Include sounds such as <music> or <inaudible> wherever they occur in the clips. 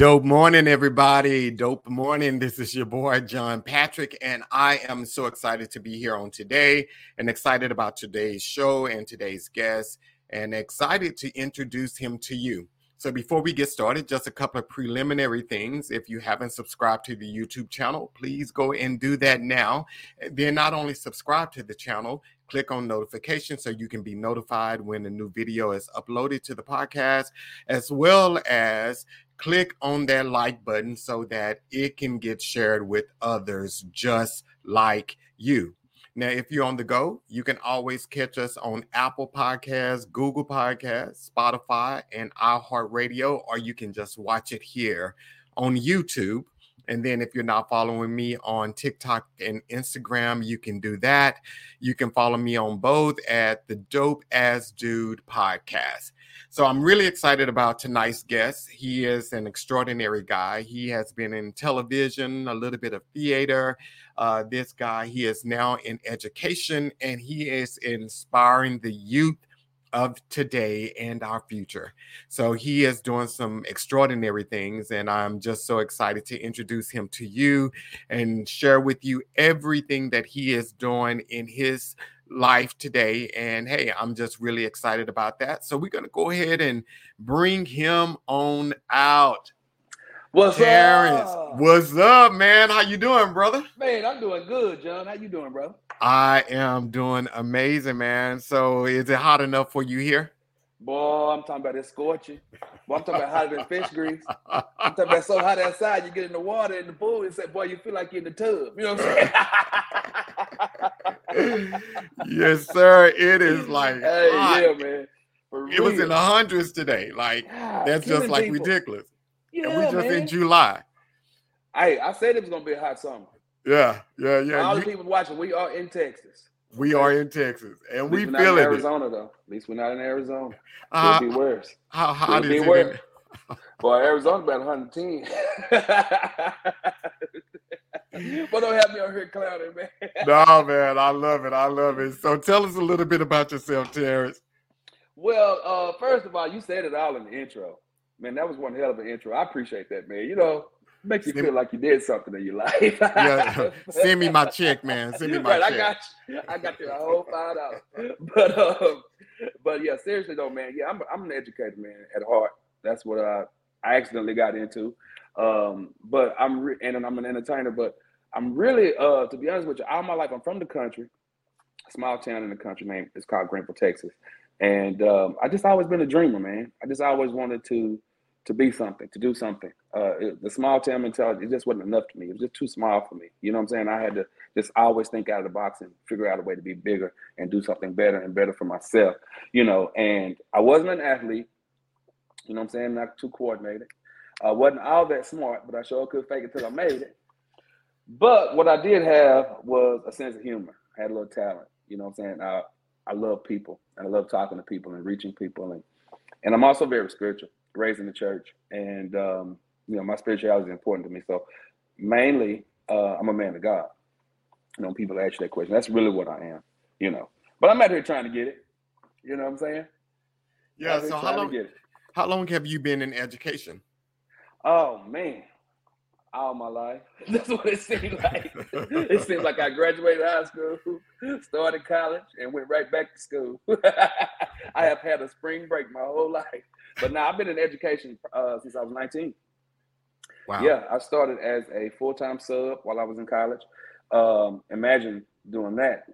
Dope morning, everybody. Dope morning. This is your boy, John Patrick, and I am so excited to be here on today and excited about today's show and today's guest, and excited to introduce him to you. So, before we get started, just a couple of preliminary things. If you haven't subscribed to the YouTube channel, please go and do that now. Then, not only subscribe to the channel, click on notifications so you can be notified when a new video is uploaded to the podcast, as well as click on that like button so that it can get shared with others just like you. Now, if you're on the go, you can always catch us on Apple Podcasts, Google Podcasts, Spotify, and iHeartRadio, or you can just watch it here on YouTube. And then if you're not following me on TikTok and Instagram, you can do that. You can follow me on both at the Dope As Dude podcast. So I'm really excited about tonight's guest. He is an extraordinary guy. He has been in television, a little bit of theater. Uh, this guy, he is now in education and he is inspiring the youth of today and our future. So he is doing some extraordinary things, and I'm just so excited to introduce him to you and share with you everything that he is doing in his life today. And hey, I'm just really excited about that. So we're going to go ahead and bring him on out. What's Terrance, up? what's up, man? How you doing, brother? Man, I'm doing good, John. How you doing, bro? I am doing amazing, man. So is it hot enough for you here? Boy, I'm talking about it scorching. Boy, I'm talking about hotter than fish grease. I'm talking about so hot outside, you get in the water in the pool and say, boy, you feel like you're in the tub. You know what I'm saying? <laughs> yes, sir. It is <laughs> like hey, hot. yeah, man. For it was in the hundreds today. Like God, that's just like people. ridiculous. Yeah, and we just man. in July. Hey, I said it was gonna be a hot summer. Yeah, yeah, yeah. all You- the people watching, we are in Texas. we are in Texas, and we least we're not in feeling it. Arizona though. At least we're not in Arizona. Uh, It'll be worse. how hot It'll is be it? worse. Boy, <laughs> Arizona about 110. <laughs> but don't have me on here clowning, man. No, man, I love it. I love it. So tell us a little bit about yourself, Terrance. Well, uh, first of all, you said it all in the intro. Man, that was one hell of an intro. I appreciate that, man. You know, makes you Send- feel like you did something in your life. <laughs> Yeah, <laughs> send me my check, man. Send me my right, I got you. I got you a whole five dollars. But um, but yeah, seriously though, man. Yeah, I'm I'm an educator, man, at heart. That's what I I accidentally got into. Um, but I'm re- and I'm an entertainer, but I'm really uh to be honest with you, all my life I'm from the country, a small town in the country named it's called Greenville, Texas. And um, I just always been a dreamer, man. I just always wanted to to be something, to do something. Uh, the small town mentality it just wasn't enough to me. It was just too small for me. You know what I'm saying? I had to just always think out of the box and figure out a way to be bigger and do something better and better for myself. You know, and I wasn't an athlete. You know what I'm saying? Not too coordinated. I wasn't all that smart, but I sure could fake it till I made it. But what I did have was a sense of humor. I had a little talent. You know what I'm saying? I, I love people and I love talking to people and reaching people. And, and I'm also very spiritual, raised in the church. And, um, you know, my spirituality is important to me. So mainly, uh, I'm a man of God. You know, people ask you that question, that's really what I am, you know. But I'm out here trying to get it. You know what I'm saying? Yeah. So how long? How long have you been in education? Oh man, all my life. <laughs> That's what it seemed like. it seems like I graduated high school, started college, and went right back to school. <laughs> I have had a spring break my whole life, but now I've been in education uh, since I was 19. Wow. Yeah, I started as a full-time sub while I was in college. Um, imagine doing that,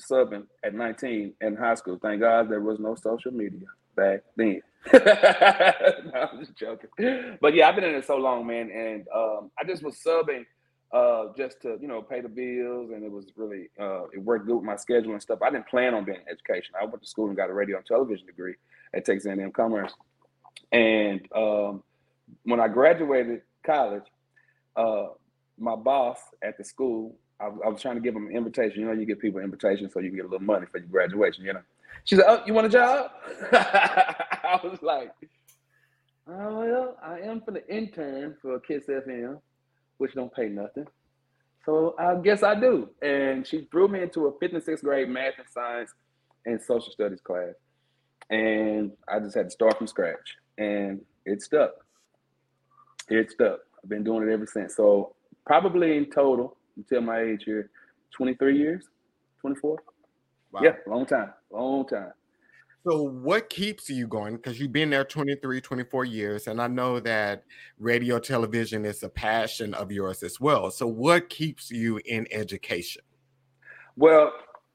subbing at 19 in high school. Thank God there was no social media back then. <laughs> no, I'm just joking. But yeah, I've been in it so long, man, and um, I just was subbing uh, just to you know pay the bills, and it was really uh, it worked good with my schedule and stuff. I didn't plan on being in education. I went to school and got a radio and television degree at Texas A&M Commerce, and um, when I graduated college, uh, my boss at the school, I, I was trying to give him an invitation. You know, you give people invitations so you can get a little money for your graduation. You know, she said, "Oh, you want a job?" <laughs> I was like, "Oh well, I am for the intern for Kiss FM, which don't pay nothing." So I guess I do. And she threw me into a fifth and sixth grade math and science and social studies class. And I just had to start from scratch. And it stuck. It stuck. I've been doing it ever since. So probably in total, until my age here, 23 years, 24. Wow. Yeah, long time, long time. So, what keeps you going? Because you've been there 23, 24 years, and I know that radio television is a passion of yours as well. So, what keeps you in education? Well,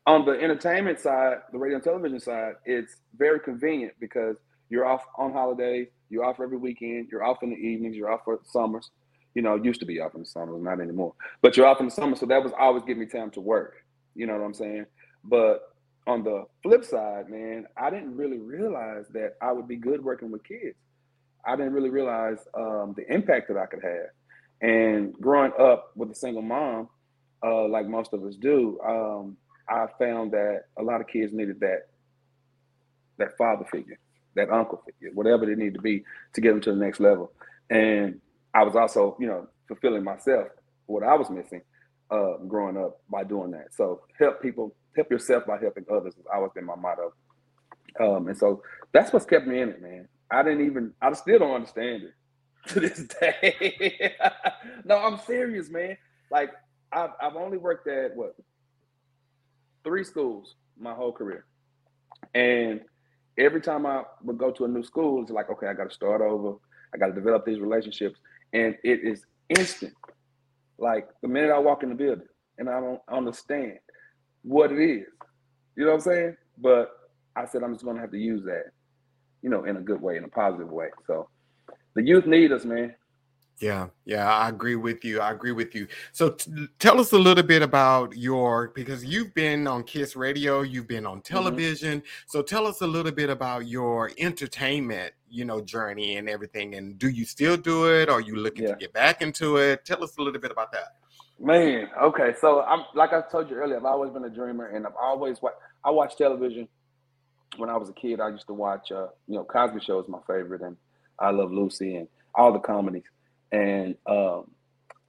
on the entertainment side, the radio and television side, it's very convenient because you're off on holidays, you're off every weekend, you're off in the evenings, you're off for the summers. You know, used to be off in the summers, not anymore. But you're off in the summer, so that was always giving me time to work. You know what I'm saying? But on the flip side, man, I didn't really realize that I would be good working with kids. I didn't really realize um, the impact that I could have. And growing up with a single mom, uh, like most of us do, um, I found that a lot of kids needed that that father figure, that uncle figure, whatever they need to be to get them to the next level. And I was also, you know, fulfilling myself what I was missing uh, growing up by doing that. So help people, help yourself by helping others has always been my motto. Um, and so that's what's kept me in it, man. I didn't even, I still don't understand it <laughs> to this day. <laughs> no, I'm serious, man. Like I've, I've only worked at what three schools my whole career, and every time I would go to a new school, it's like, okay, I got to start over. I got to develop these relationships, and it is instant. Like the minute I walk in the building, and I don't understand what it is, you know what I'm saying? But I said I'm just gonna have to use that, you know, in a good way, in a positive way. So the youth need us, man. Yeah, yeah, I agree with you. I agree with you. So t- tell us a little bit about your because you've been on Kiss Radio, you've been on mm-hmm. television. Mm-hmm. So tell us a little bit about your entertainment, you know, journey and everything. And do you still do it? Or are you looking yeah. to get back into it? Tell us a little bit about that. Man, okay. So I'm like I told you earlier, I've always been a dreamer, and I've always watched. I watched television when I was a kid. I used to watch, uh, you know, Cosby Show is my favorite, and I Love Lucy, and all the comedies. And um,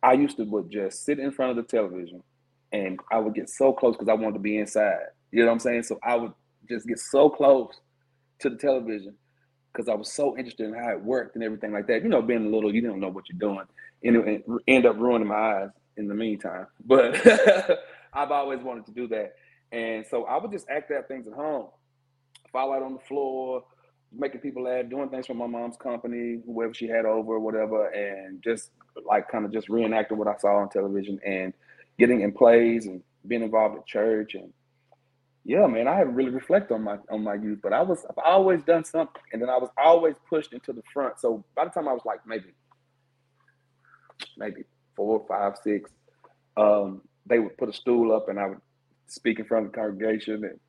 I used to would just sit in front of the television and I would get so close because I wanted to be inside. You know what I'm saying? So I would just get so close to the television because I was so interested in how it worked and everything like that. You know, being a little, you don't know what you're doing, and end up ruining my eyes in the meantime. <laughs> But <laughs> I've always wanted to do that, and so I would just act out things at home, fall out on the floor, making people laugh, doing things for my mom's company, whoever she had over, whatever, and just like kind of just reenacting what I saw on television and getting in plays and being involved at church and yeah, man, I haven't really reflected on my on my youth, but I was I've always done something, and then I was always pushed into the front. So by the time I was like maybe maybe four, five, six, um, they would put a stool up, and I would speak in front of the congregation, and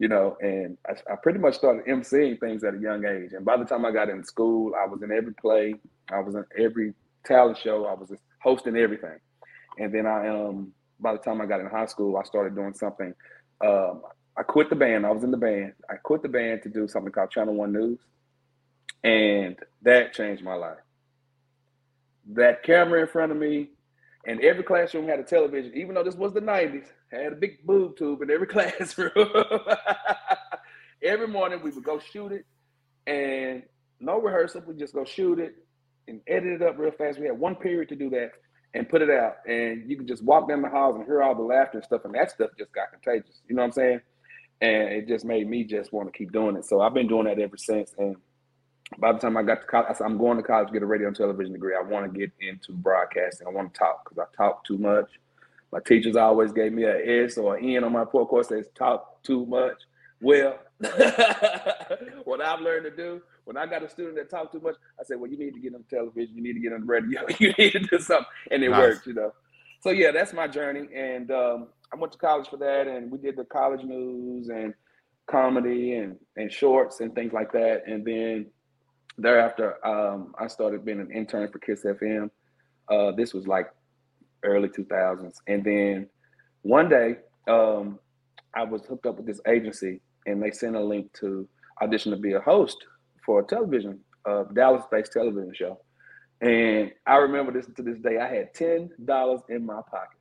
you know, and I, I, pretty much started emceeing things at a young age. And by the time I got in school, I was in every play, I was in every talent show, I was hosting everything. And then I um by the time I got in high school, I started doing something. Um, I quit the band. I was in the band. I quit the band to do something called Channel One News, and that changed my life. That camera in front of me, and every classroom had a television, even though this was the 90s, had a big boob tube in every <laughs> classroom. <laughs> every morning we would go shoot it and no rehearsal, we just go shoot it and edit it up real fast. We had one period to do that and put it out. And you could just walk down the halls and hear all the laughter and stuff. And that stuff just got contagious. You know what I'm saying? And it just made me just want to keep doing it. So I've been doing that ever since. And by the time I got to college, I said, I'm going to college to get a radio and television degree. I want to get into broadcasting. I want to talk because I talk too much. My teachers always gave me an S or an N on my report course says talk too much. Well, <laughs> what I've learned to do when I got a student that talk too much, I said, well, you need to get on television, you need to get on the radio, <laughs> you need to do something, and it nice. worked, you know. So yeah, that's my journey, and um, I went to college for that, and we did the college news and comedy and and shorts and things like that, and then thereafter, um, I started being an intern for Kiss FM. Uh, this was like early 2000s. And then one day, um, I was hooked up with this agency and they sent a link to audition to be a host for a television, uh, Dallas based television show. And I remember this to this day, I had $10 in my pocket.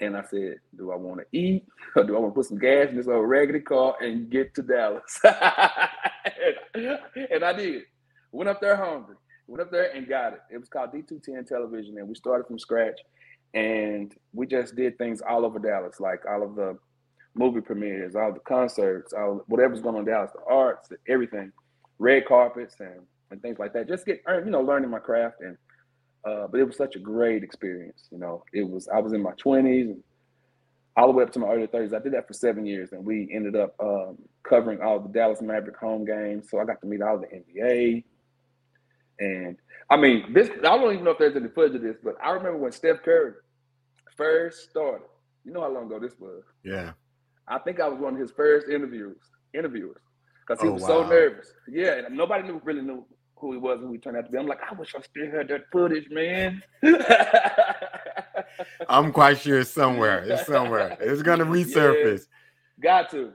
And I said, Do I want to eat or <laughs> do I want to put some gas in this old raggedy car and get to Dallas? and, <laughs> and I did. Went up there hungry. Went up there and got it. It was called D210 Television, and we started from scratch. And we just did things all over Dallas, like all of the movie premieres, all the concerts, all whatever's going on in Dallas, the arts, everything, red carpets and, and things like that. Just get you know learning my craft and uh, but it was such a great experience. You know, it was I was in my twenties and all the way up to my early thirties. I did that for seven years, and we ended up um, covering all the Dallas Maverick home games. So I got to meet all the NBA. And I mean, this I don't even know if there's any footage of this, but I remember when Steph Curry first started. You know how long ago this was? Yeah. I think I was one of his first interviews, interviewers, because he oh, was wow. so nervous. Yeah, and nobody knew really knew who he was and who he turned out to be. I'm like, I wish I still had that footage, man. <laughs> I'm quite sure it's somewhere. It's somewhere. It's gonna <laughs> resurface. Yeah, got to.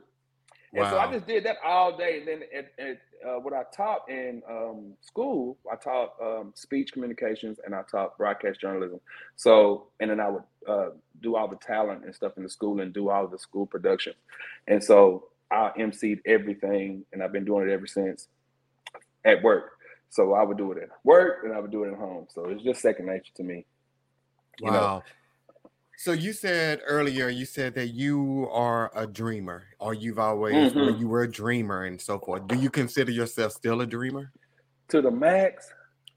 Wow. And so I just did that all day. And then at, at uh, what I taught in um, school, I taught um, speech communications and I taught broadcast journalism. So, and then I would uh, do all the talent and stuff in the school and do all the school production. And so I emceed everything, and I've been doing it ever since at work. So I would do it at work and I would do it at home. So it's just second nature to me. Wow. Know? So you said earlier, you said that you are a dreamer, or you've always mm-hmm. you were a dreamer and so forth. Do you consider yourself still a dreamer? To the max.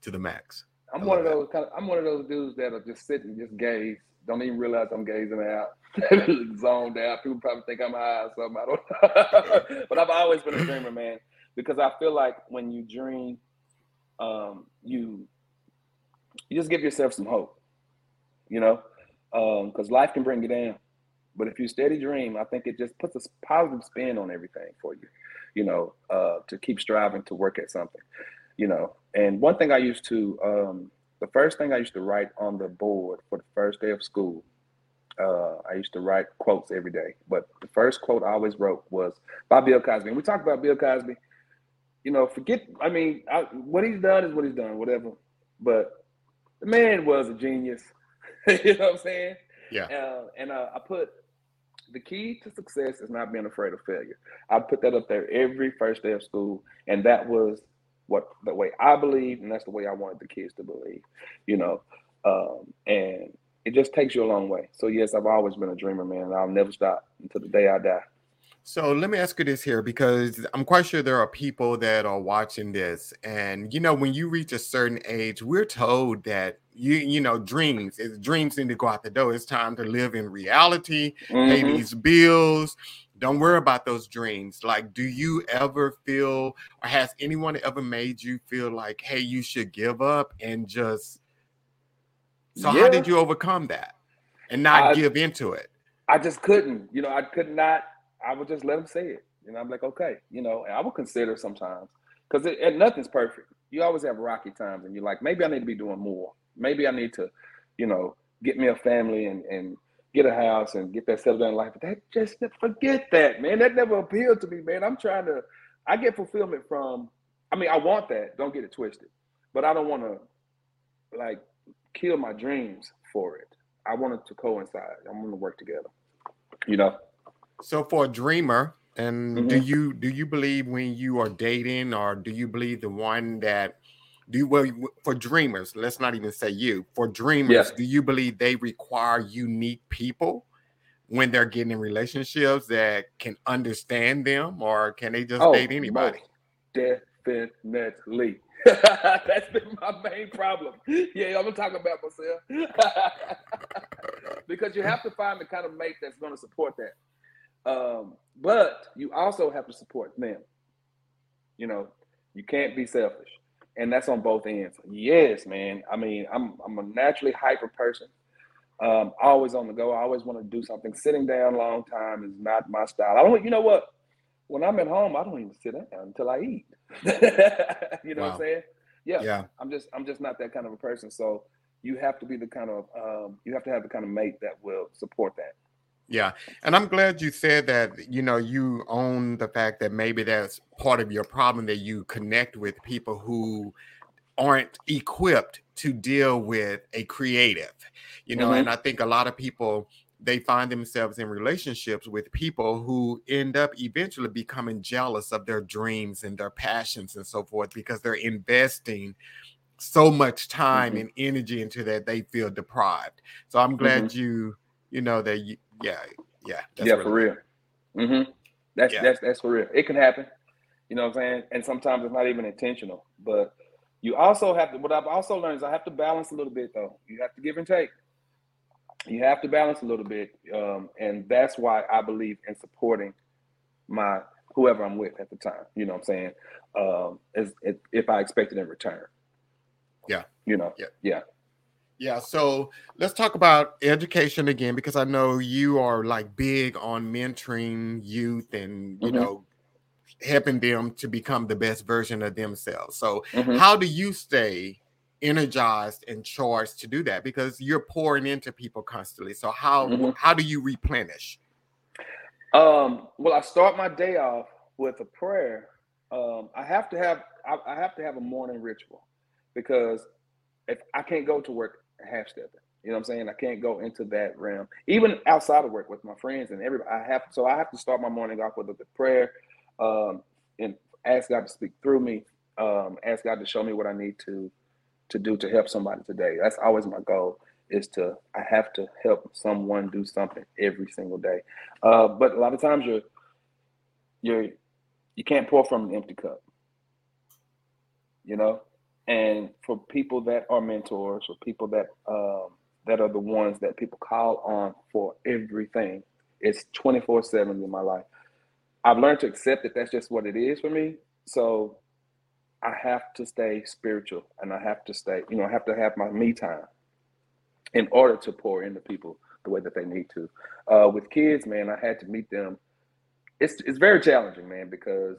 To the max. I'm one of those kind of, I'm one of those dudes that are just sitting, just gaze, don't even realize I'm gazing out, <laughs> zoned out. People probably think I'm high or something. I don't <laughs> know. but I've always been a dreamer, man, because I feel like when you dream, um, you you just give yourself some hope, you know, um because um, life can bring you down. But if you steady dream, I think it just puts a positive spin on everything for you, you know, uh, to keep striving to work at something, you know. And one thing I used to, um, the first thing I used to write on the board for the first day of school, uh, I used to write quotes every day. But the first quote I always wrote was by Bill Cosby. And we talked about Bill Cosby you know, forget. I mean, I, what he's done is what he's done, whatever. But the man was a genius. <laughs> you know what I'm saying? Yeah. Uh, and uh, I put the key to success is not being afraid of failure. I put that up there every first day of school, and that was what the way I believe, and that's the way I wanted the kids to believe. You know, um, and it just takes you a long way. So yes, I've always been a dreamer, man. I'll never stop until the day I die. So let me ask you this here because I'm quite sure there are people that are watching this. And you know, when you reach a certain age, we're told that you, you know, dreams, is dreams need to go out the door. It's time to live in reality, mm-hmm. pay these bills. Don't worry about those dreams. Like, do you ever feel, or has anyone ever made you feel like, hey, you should give up and just so yeah. how did you overcome that and not I, give into it? I just couldn't, you know, I could not I would just let them say it. Know, I'm like, okay, you know, and I would consider sometimes because nothing's perfect. You always have rocky times, and you're like, maybe I need to be doing more. Maybe I need to, you know, get me a family and and get a house and get that settled down in life. But that just forget that, man. That never appealed to me, man. I'm trying to. I get fulfillment from. I mean, I want that. Don't get it twisted, but I don't want to like kill my dreams for it. I want it to coincide. I want to work together. You know. So for a dreamer, and mm-hmm. do you do you believe when you are dating, or do you believe the one that do you well for dreamers? Let's not even say you. For dreamers, yes. do you believe they require unique people when they're getting in relationships that can understand them, or can they just oh, date anybody? Definitely. <laughs> That's been my main problem. Yeah, I'm gonna talk about myself <laughs> because you have to find the kind of mate that's gonna support that. Um, but you also have to support them. You know, you can't be selfish. And that's on both ends. Yes, man. I mean, I'm I'm a naturally hyper person. Um, always on the go. I always want to do something. Sitting down a long time is not my style. I don't you know what? When I'm at home, I don't even sit down until I eat. <laughs> you know wow. what I'm saying? Yeah. Yeah. I'm just I'm just not that kind of a person. So you have to be the kind of um, you have to have the kind of mate that will support that. Yeah. And I'm glad you said that, you know, you own the fact that maybe that's part of your problem that you connect with people who aren't equipped to deal with a creative, you know, mm-hmm. and I think a lot of people they find themselves in relationships with people who end up eventually becoming jealous of their dreams and their passions and so forth because they're investing so much time mm-hmm. and energy into that they feel deprived. So I'm glad mm-hmm. you, you know, that you, yeah, yeah, yeah, really for real. Mm-hmm. That's yeah. that's that's for real. It can happen. You know what I'm saying? And sometimes it's not even intentional. But you also have to. What I've also learned is I have to balance a little bit though. You have to give and take. You have to balance a little bit, um, and that's why I believe in supporting my whoever I'm with at the time. You know what I'm saying? Um, as, if, if I expect it in return. Yeah. You know. Yeah. Yeah. Yeah, so let's talk about education again because I know you are like big on mentoring youth and you mm-hmm. know helping them to become the best version of themselves. So, mm-hmm. how do you stay energized and charged to do that because you're pouring into people constantly. So, how mm-hmm. how do you replenish? Um, well, I start my day off with a prayer. Um, I have to have I, I have to have a morning ritual because if I can't go to work half stepping. You know what I'm saying? I can't go into that realm, even outside of work with my friends and everybody. I have so I have to start my morning off with a prayer, um, and ask God to speak through me. Um, ask God to show me what I need to to do to help somebody today. That's always my goal. Is to I have to help someone do something every single day. Uh, but a lot of times you're you're you can't pour from an empty cup. You know, and for people that are mentors or people that um, that are the ones that people call on for everything it's 24 7 in my life. I've learned to accept that that's just what it is for me. So i have to stay spiritual and i have to stay you know i have to have my me time in order to pour into people the way that they need to. Uh, with kids man i had to meet them. It's, it's very challenging man because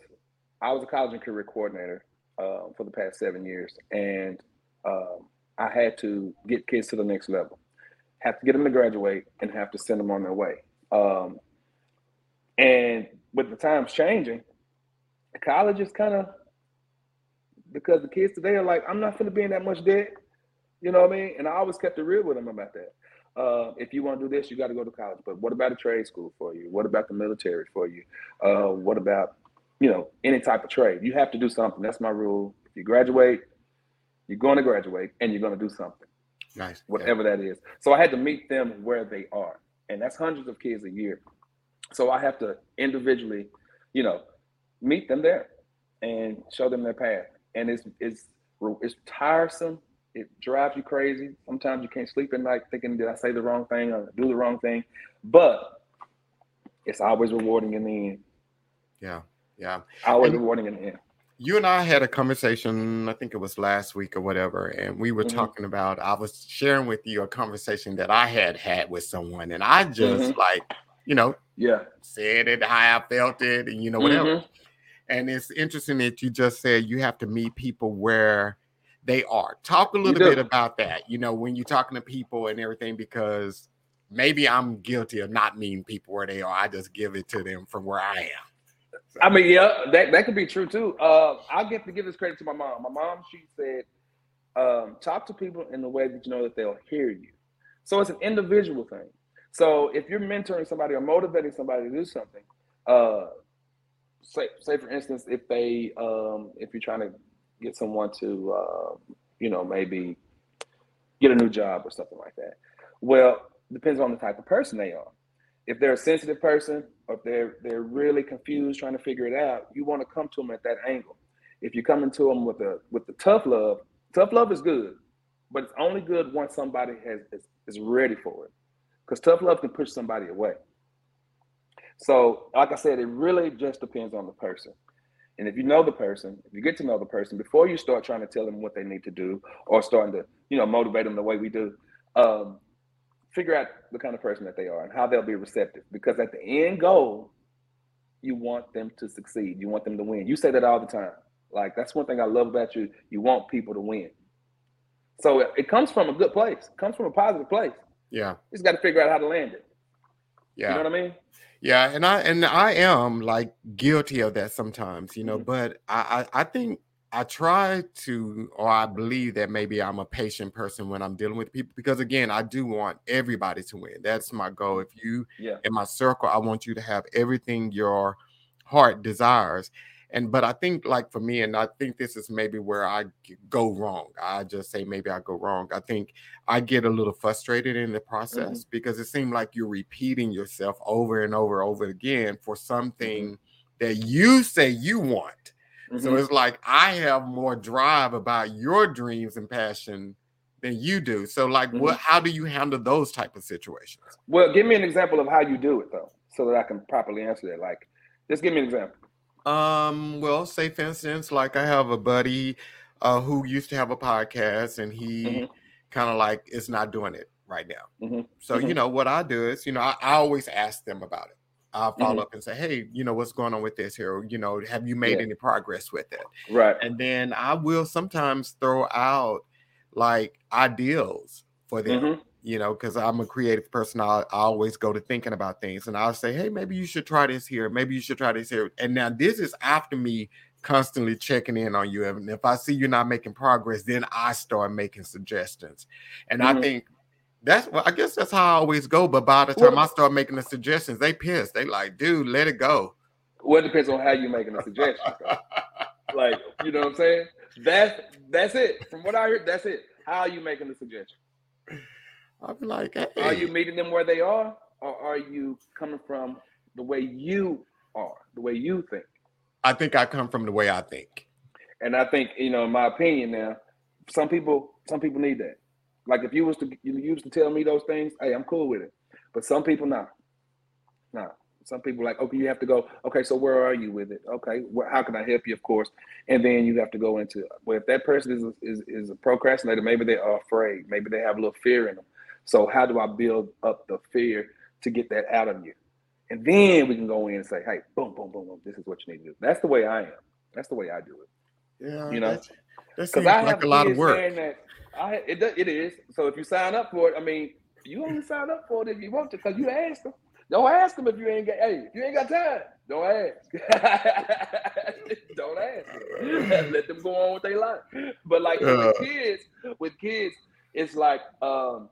i was a college and career coordinator uh, for the past seven years, and um, I had to get kids to the next level, have to get them to graduate, and have to send them on their way. Um, and with the times changing, college is kind of because the kids today are like, I'm not going to be in that much debt. You know what I mean? And I always kept it real with them about that. Uh, if you want to do this, you got to go to college. But what about a trade school for you? What about the military for you? Uh, what about you know, any type of trade. You have to do something. That's my rule. If you graduate, you're going to graduate and you're going to do something. Nice. Whatever yeah. that is. So I had to meet them where they are. And that's hundreds of kids a year. So I have to individually, you know, meet them there and show them their path. And it's it's it's tiresome. It drives you crazy. Sometimes you can't sleep at night thinking, did I say the wrong thing or do the wrong thing? But it's always rewarding in the end. Yeah. Yeah. I was rewarding in the end. You and I had a conversation, I think it was last week or whatever, and we were mm-hmm. talking about, I was sharing with you a conversation that I had had with someone, and I just mm-hmm. like, you know, yeah, said it how I felt it, and you know, whatever. Mm-hmm. And it's interesting that you just said you have to meet people where they are. Talk a little bit about that, you know, when you're talking to people and everything, because maybe I'm guilty of not meeting people where they are. I just give it to them from where I am. I mean, yeah, that, that could be true too. Uh, I'll get to give this credit to my mom. My mom, she said, um, talk to people in the way that you know that they'll hear you. So it's an individual thing. So if you're mentoring somebody or motivating somebody to do something, uh, say, say for instance, if they, um, if you're trying to get someone to, uh, you know, maybe get a new job or something like that. Well, depends on the type of person they are if they're a sensitive person or if they're they're really confused trying to figure it out, you want to come to them at that angle. If you're coming to them with a with the tough love, tough love is good, but it's only good once somebody has is, is ready for it. Because tough love can push somebody away. So, like I said, it really just depends on the person. And if you know the person, if you get to know the person before you start trying to tell them what they need to do or starting to, you know, motivate them the way we do, um, figure out the kind of person that they are and how they'll be receptive. Because at the end goal, you want them to succeed. You want them to win. You say that all the time. Like that's one thing I love about you. You want people to win. So it, it comes from a good place. It comes from a positive place. Yeah. You just got to figure out how to land it. Yeah. You know what I mean? Yeah, and I and I am like guilty of that sometimes, you know, mm-hmm. but I, I I think I try to, or I believe that maybe I'm a patient person when I'm dealing with people because, again, I do want everybody to win. That's my goal. If you, yeah. in my circle, I want you to have everything your heart desires. and but I think like for me, and I think this is maybe where I go wrong. I just say maybe I go wrong. I think I get a little frustrated in the process mm-hmm. because it seems like you're repeating yourself over and over and over again for something mm-hmm. that you say you want. Mm-hmm. So it's like I have more drive about your dreams and passion than you do. So like what mm-hmm. how do you handle those type of situations? Well, give me an example of how you do it though, so that I can properly answer that. Like just give me an example. Um, well, say for instance, like I have a buddy uh, who used to have a podcast, and he mm-hmm. kind of like is not doing it right now. Mm-hmm. So mm-hmm. you know what I do is, you know, I, I always ask them about it. I'll follow mm-hmm. up and say, hey, you know, what's going on with this here? You know, have you made yeah. any progress with it? Right. And then I will sometimes throw out like ideals for them. Mm-hmm you know, because I'm a creative person. I, I, always go to thinking about things and I'll say, hey, maybe you should try this here. Maybe you should try this here. And now this is after me constantly checking in on you. And if I see you're not making progress, then I start making suggestions. And mm-hmm. I think that's well, I guess that's how I always go. But by the time well, I start making the suggestions, they piss. They like, dude, let it go. Well, it depends on how you're making the suggestion. like, you know what I'm saying? That's that's it. From what I heard, that's it. How are you making the suggestion? I'm like, hey. Are you meeting them where they are, or are you coming from the way you are, the way you think? I think I come from the way I think. And I think, you know, in my opinion now, some people, some people need that. Like if you was to you used to tell me those things, hey, I'm cool with it. But some people not. Nah. Some people like, okay, you have to go, okay, so where are you with it? Okay, how can I help you, of course? And then you have to go into, well, if that person is a, is, is a procrastinator, maybe they are afraid. Maybe they have a little fear in them. So how do I build up the fear to get that out of you? And then we can go in and say, hey, boom, boom, boom, boom. This is what you need to do. That's the way I am. That's the way I do it. Yeah, you know, because I like have a lot of work. That I, it, it is. So if you sign up for it, I mean, you only sign up for it if you want to, because you asked them. Don't ask them if you ain't got. Hey, if you ain't got time, don't ask. <laughs> don't ask. Let them go on with their life. But like uh, with kids, with kids, it's like um,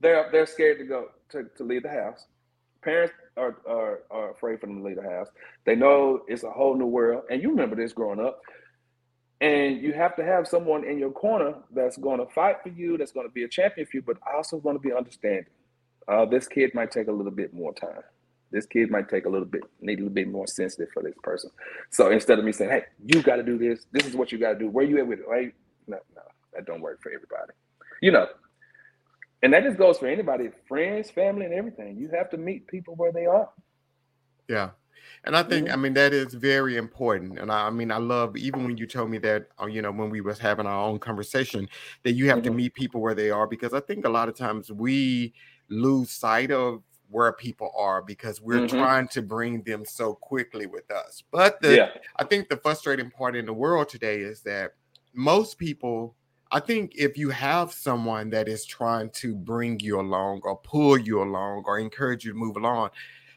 they're they're scared to go to, to leave the house. Parents are, are are afraid for them to leave the house. They know it's a whole new world, and you remember this growing up. And you have to have someone in your corner that's going to fight for you, that's going to be a champion for you, but also going to be understanding. Uh, this kid might take a little bit more time. This kid might take a little bit, need a little bit more sensitive for this person. So instead of me saying, "Hey, you got to do this. This is what you got to do. Where you at with it?" Right? No, no, that don't work for everybody. You know, and that just goes for anybody, friends, family, and everything. You have to meet people where they are. Yeah. And I think, mm-hmm. I mean, that is very important. And I, I, mean, I love even when you told me that, uh, you know, when we was having our own conversation, that you have mm-hmm. to meet people where they are, because I think a lot of times we lose sight of where people are because we're mm-hmm. trying to bring them so quickly with us. But the, yeah. I think the frustrating part in the world today is that most people I think if you have someone that is trying to bring you along or pull you along or encourage you to move along,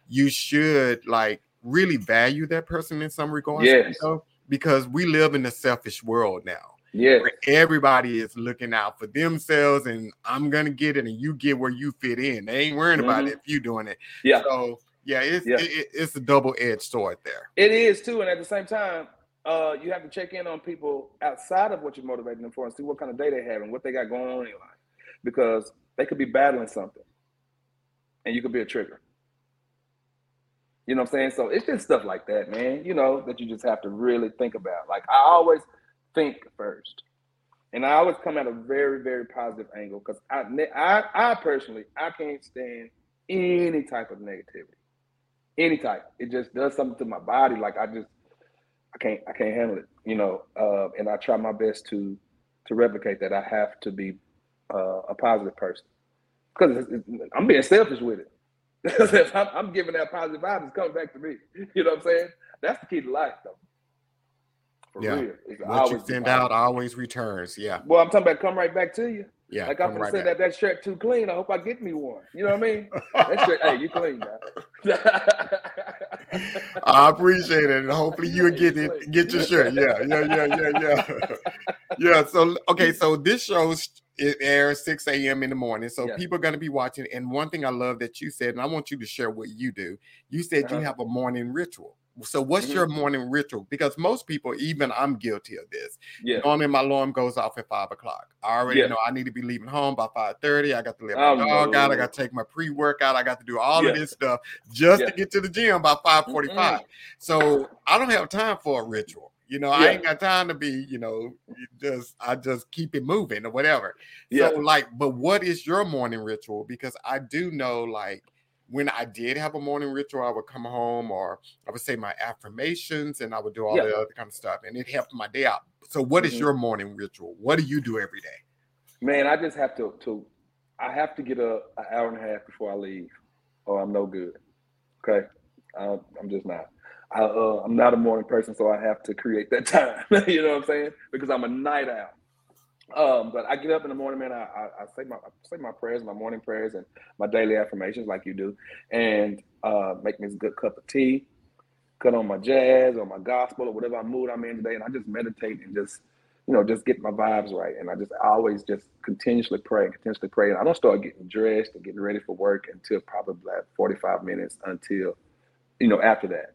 you should like really value that person in some regards. Yes. You know? Because we live in a selfish world now. Yeah. Everybody is looking out for themselves and I'm gonna get it and you get where you fit in. They ain't worrying mm-hmm. about it if you doing it. Yeah. So yeah, it's yeah. It, it's a double-edged sword there. It is too, and at the same time, uh, you have to check in on people outside of what you're motivating them for and see what kind of day they have and what they got going on in life. Because they could be battling something and you could be a trigger. You know what I'm saying? So it's just stuff like that, man, you know, that you just have to really think about. Like I always think first. And I always come at a very, very positive angle because I, I, I personally, I can't stand any type of negativity, any type. It just does something to my body. Like I just, I can't I can't handle it, you know. Uh, and I try my best to to replicate that. I have to be uh, a positive person because I'm being selfish with it. If <laughs> I'm, I'm, giving that positive vibe, it's coming back to me. You know what I'm saying? That's the key to life, though. For yeah. real. what you send out always returns. Yeah. Well, I'm talking about come right back to you. Yeah. Like I'm gonna right say that that shirt too clean. I hope I get me one. You know what I mean? that shirt, hey, you clean now. <laughs> I appreciate it, and hopefully you get it, get your shirt. Yeah, yeah, yeah, yeah, yeah. <laughs> yeah. So okay, so this shows it airs 6 a.m. in the morning. So yeah. people are gonna be watching. And one thing I love that you said, and I want you to share what you do. You said uh-huh. you have a morning ritual. So, what's Mhm. your morning ritual? Because most people, even I'm guilty of this. Yeah. Normally, my alarm goes off at five o'clock. I already Yeah. know I need to be leaving home by five thirty. I got to let Oh, my dog out. I got to take my pre workout. I got to do all of this stuff just Yeah. to get to the gym by five forty five. So, I don't have time for a ritual. You know, I Yeah. ain't got time to be. You know, just I just keep it moving or whatever. Yeah. So, like, but what is your morning ritual? Because I do know, like, when I did have a morning ritual, I would come home or I would say my affirmations and I would do all Yeah. the other kind of stuff, and it helped my day out. So, what is Mhm. your morning ritual? What do you do every day? Man, I just have to to I have to get a an hour and a half before I leave, or I'm no good. Okay, I, I'm just not. I, uh, I'm not a morning person, so I have to create that <laughs> time. you know what I'm saying? Because I'm a night owl. Um, but I get up in the morning, man. I, I, I say my I say my prayers, my morning prayers, and my daily affirmations, like you do, and uh, make me a good cup of tea, cut on my jazz or my gospel or whatever mood I'm in today, and I just meditate and just you know, just get my vibes right. And I just I always just continuously pray, and continuously pray. And I don't start getting dressed and getting ready for work until probably like 45 minutes until, you know, after that.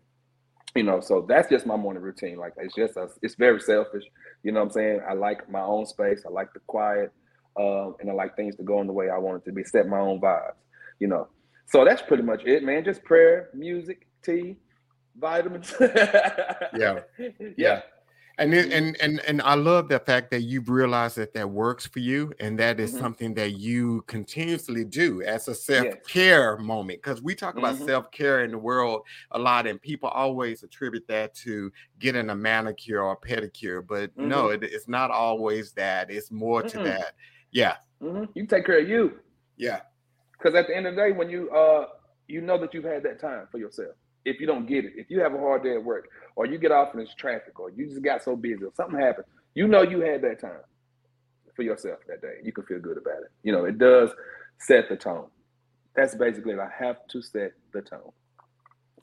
You know, so that's just my morning routine. Like it's just a, it's very selfish. You know what I'm saying? I like my own space. I like the quiet. Um, and I like things to go in the way I want it to be, set my own vibes, you know. So that's pretty much it, man. Just prayer, music, tea, vitamins. <laughs> Yeah. yeah. And it, and and and I love the fact that you've realized that that works for you, and that is Mhm. something that you continuously do as a self care moment. Because we talk about Mhm. self care in the world a lot, and people always attribute that to getting a manicure or a pedicure, but no, it, it's not always that. It's more to that. Yeah, hmm You take care of you. yeah, Because at the end of the day, when you uh you know that you've had that time for yourself. If you don't get it, if you have a hard day at work, or you get off in this traffic, or you just got so busy, or something happened, you know you had that time for yourself that day. You can feel good about it. You know, it does set the tone. That's basically it. I have to set the tone.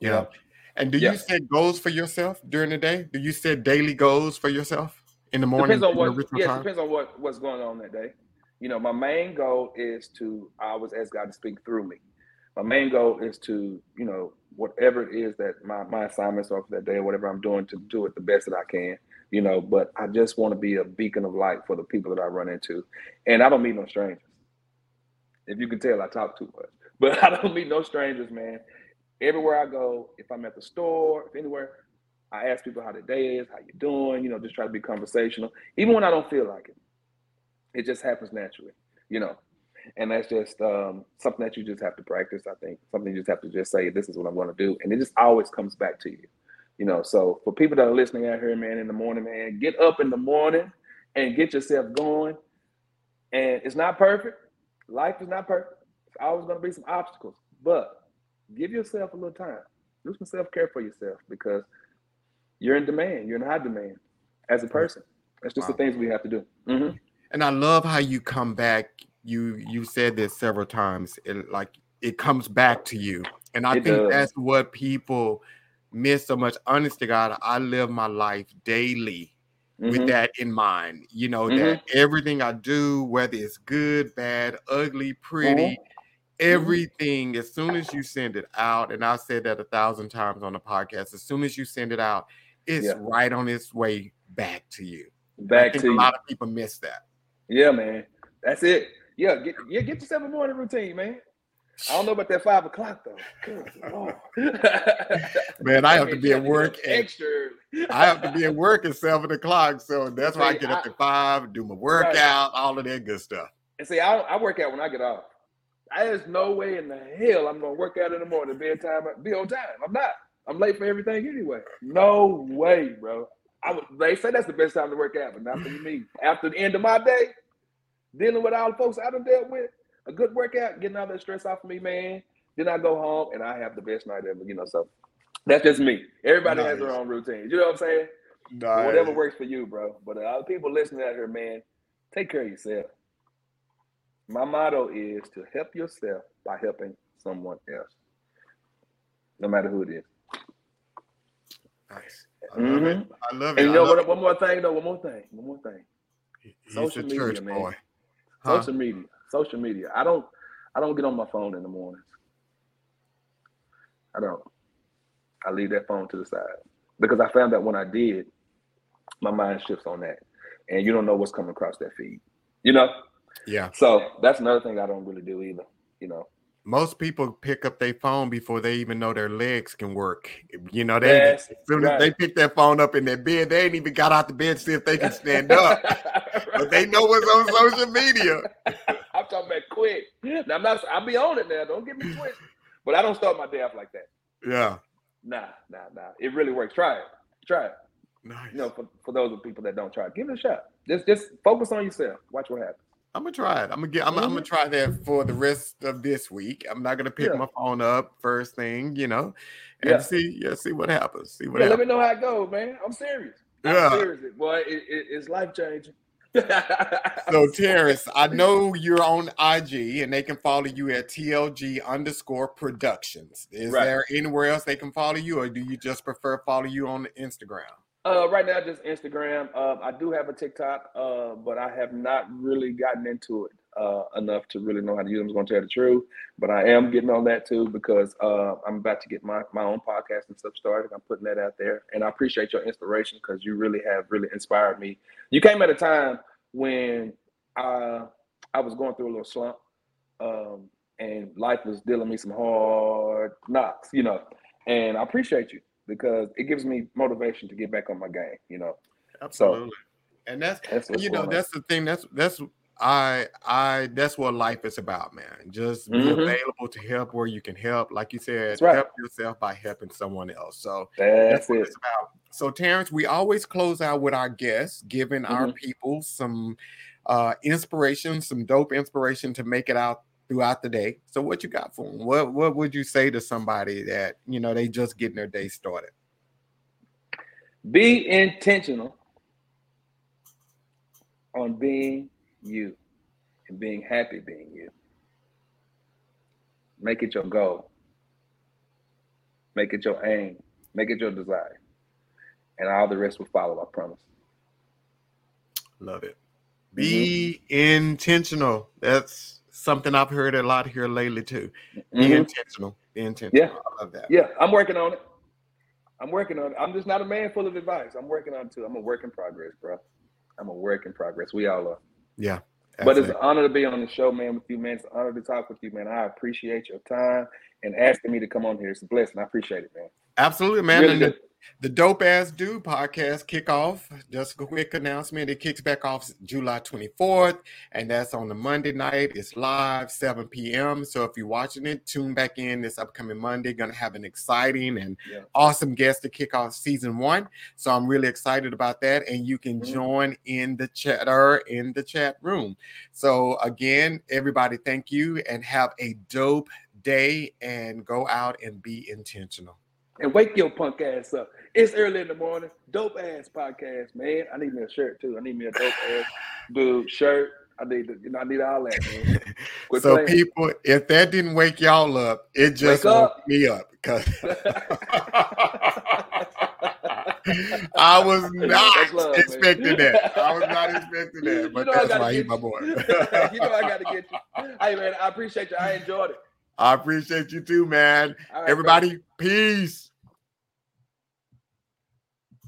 You yeah. know? And do Yeah. you set goals for yourself during the day? Do you set daily goals for yourself in the morning? Depends on what. ritual Yes, time? depends on what what's going on that day. You know, my main goal is to I always ask God to speak through me. My main goal is to you know whatever it is that my my assignments are for that day or whatever I'm doing to do it the best that I can. You know, but I just want to be a beacon of light for the people that I run into, and I don't meet no strangers. If you can tell, I talk too much, <laughs> but I don't meet no strangers, man. Everywhere I go, if I'm at the store, if anywhere, I ask people how the day is, how you doing, you know, just try to be conversational, even when I don't feel like it. It just happens naturally, you know. And that's just um, something that you just have to practice. I think something you just have to just say, "This is what I'm going to do," and it just always comes back to you, you know. So for people that are listening out here, man, in the morning, man, get up in the morning and get yourself going. And it's not perfect. Life is not perfect. It's always going to be some obstacles, but give yourself a little time. Do some self care for yourself because you're in demand. You're in high demand as a person. That's just Wow. the things we have to do. Mhm. And I love how you come back. You you said this several times. It like it comes back to you, and I It think does. that's what people miss so much. Honest to God, I live my life daily with Mhm. that in mind. You know Mhm. that everything I do, whether it's good, bad, ugly, pretty, Mhm. everything. As soon as you send it out, and I've said that a thousand times on the podcast. As soon as you send it out, it's Yeah. right on its way back to you. I Back to a you. lot of people miss that. Yeah, man. That's it. Yeah, get yeah, get yourself a morning routine, man. I don't know about that five o'clock though. Good <laughs> Man, I have to mean, be at work at- extra. I have to be at work at seven o'clock, so that's why I get up I- at five, do my workout, all of that good stuff. And see, I, I work out when I get off. There's no way in the hell I'm gonna work out in the morning, bedtime, be on time. I'm not. I'm late for everything anyway. No way, bro. I would, they say that's the best time to work out, but not for me. After the end of my day, dealing with all the folks I done dealt with, a good workout, getting all that stress off of me, man. Then I go home and I have the best night ever, you know. So that's just me. Everybody has their own routine. You know what I'm saying? Nice. Whatever works for you, bro. But uh, other people listening out here, man, take care of yourself. My motto is to help yourself by helping someone else, no matter who it is. Nice. I love it. Mhm. I love it. And you know what? One more thing, though. One more thing. One more thing. He's social a media, church man. Huh? Social media. Social media. I don't. I don't get on my phone in the mornings. I don't. I leave that phone to the side because I found that when I did, my mind shifts on that, and you don't know what's coming across that feed. You know. Yeah. So that's another thing I don't really do either. You know. Most people pick up their phone before they even know their legs can work. You know, they Yes, right. they pick their phone up in their bed, they ain't even got out the bed to see if they can stand up. <laughs> But they know what's on social media. <laughs> I'm talking about quick. Now I'm not. I'll be on it now. Don't get me twisted. But I don't start my day off like that. Yeah. Nah, nah, nah. It really works. Try it. Try it. Nice. You know, for, for those of people that don't try, it, give it a shot. Just just focus on yourself. Watch what happens. I'm gonna try it. I'm gonna get. I'm, I'm gonna mm-hmm. try that for the rest of this week. I'm not gonna pick Yeah. my phone up first thing, you know, and Yeah. see. Yeah, see what happens. See what Yeah, let me know how it goes, man. I'm serious. I'm Yeah. serious. Boy, it, it, it's life changing. <laughs> So Terrance, I know you're on IG and they can follow you at TLG underscore productions. Is Right. there anywhere else they can follow you, or do you just prefer follow you on Instagram? Uh, right now, just Instagram. Uh, I do have a TikTok, uh, but I have not really gotten into it uh, enough to really know how to use it. I'm going to tell the truth, but I am getting on that too because uh, I'm about to get my, my own podcast and stuff started. I'm putting that out there, and I appreciate your inspiration because you really have really inspired me. You came at a time when I I was going through a little slump, um, and life was dealing me some hard knocks, you know. And I appreciate you because it gives me motivation to get back on my game, you know. Absolutely. and that's That's you know going on. that's the thing. That's that's I I that's what life is about, man. Just be Mhm. available to help where you can help. Like you said, right. help yourself by helping someone else. So That's that's what it. it's about. So, Terrance, we always close out with our guests, giving our Mhm. people some uh, inspiration, some dope inspiration to make it out throughout the day. So, what you got for them? What What would you say to somebody that you know they just getting their day started? Be intentional on being you and being happy being you. Make it your goal. Make it your aim. Make it your desire. And all the rest will follow, I promise. Love it. Be mm-hmm. intentional. That's something I've heard a lot here lately too. Be Mhm. intentional. Be intentional. Yeah. I love that. Yeah, I'm working on it. I'm working on it. I'm just not a man full of advice. I'm working on it too. I'm a work in progress, bro. I'm a work in progress. We all are. Yeah. But it's an honor to be on the show, man, with you, man. It's an honor to talk with you, man. I appreciate your time and asking me to come on here. It's a blessing. I appreciate it, man. Absolutely, man. Really the, Dope Ass Dude podcast kick off. Just a quick announcement. It kicks back off July 24th, and that's on the Monday night. It's live, 7 p.m. So if you're watching it, tune back in this upcoming Monday. Gonna have an exciting and Yeah. awesome guest to kick off season one. So I'm really excited about that. And you can Mhm. join in the chatter in the chat room. So again, everybody, thank you and have a dope day and go out and be intentional. And wake your punk ass up. It's early in the morning. Dope ass podcast, man. I need me a shirt too. I need me a dope ass dude shirt. I need to, you know, I need all that, man. <laughs> So playing. people, if that didn't wake y'all up, it just Wake woke up. me up because <laughs> <laughs> I was not love, man. expecting that. I was not expecting that, but You I that's why he's my boy. you know I got to get you. Hey, man, I appreciate you. I enjoyed it. I appreciate you too, man. Right, Everybody, peace.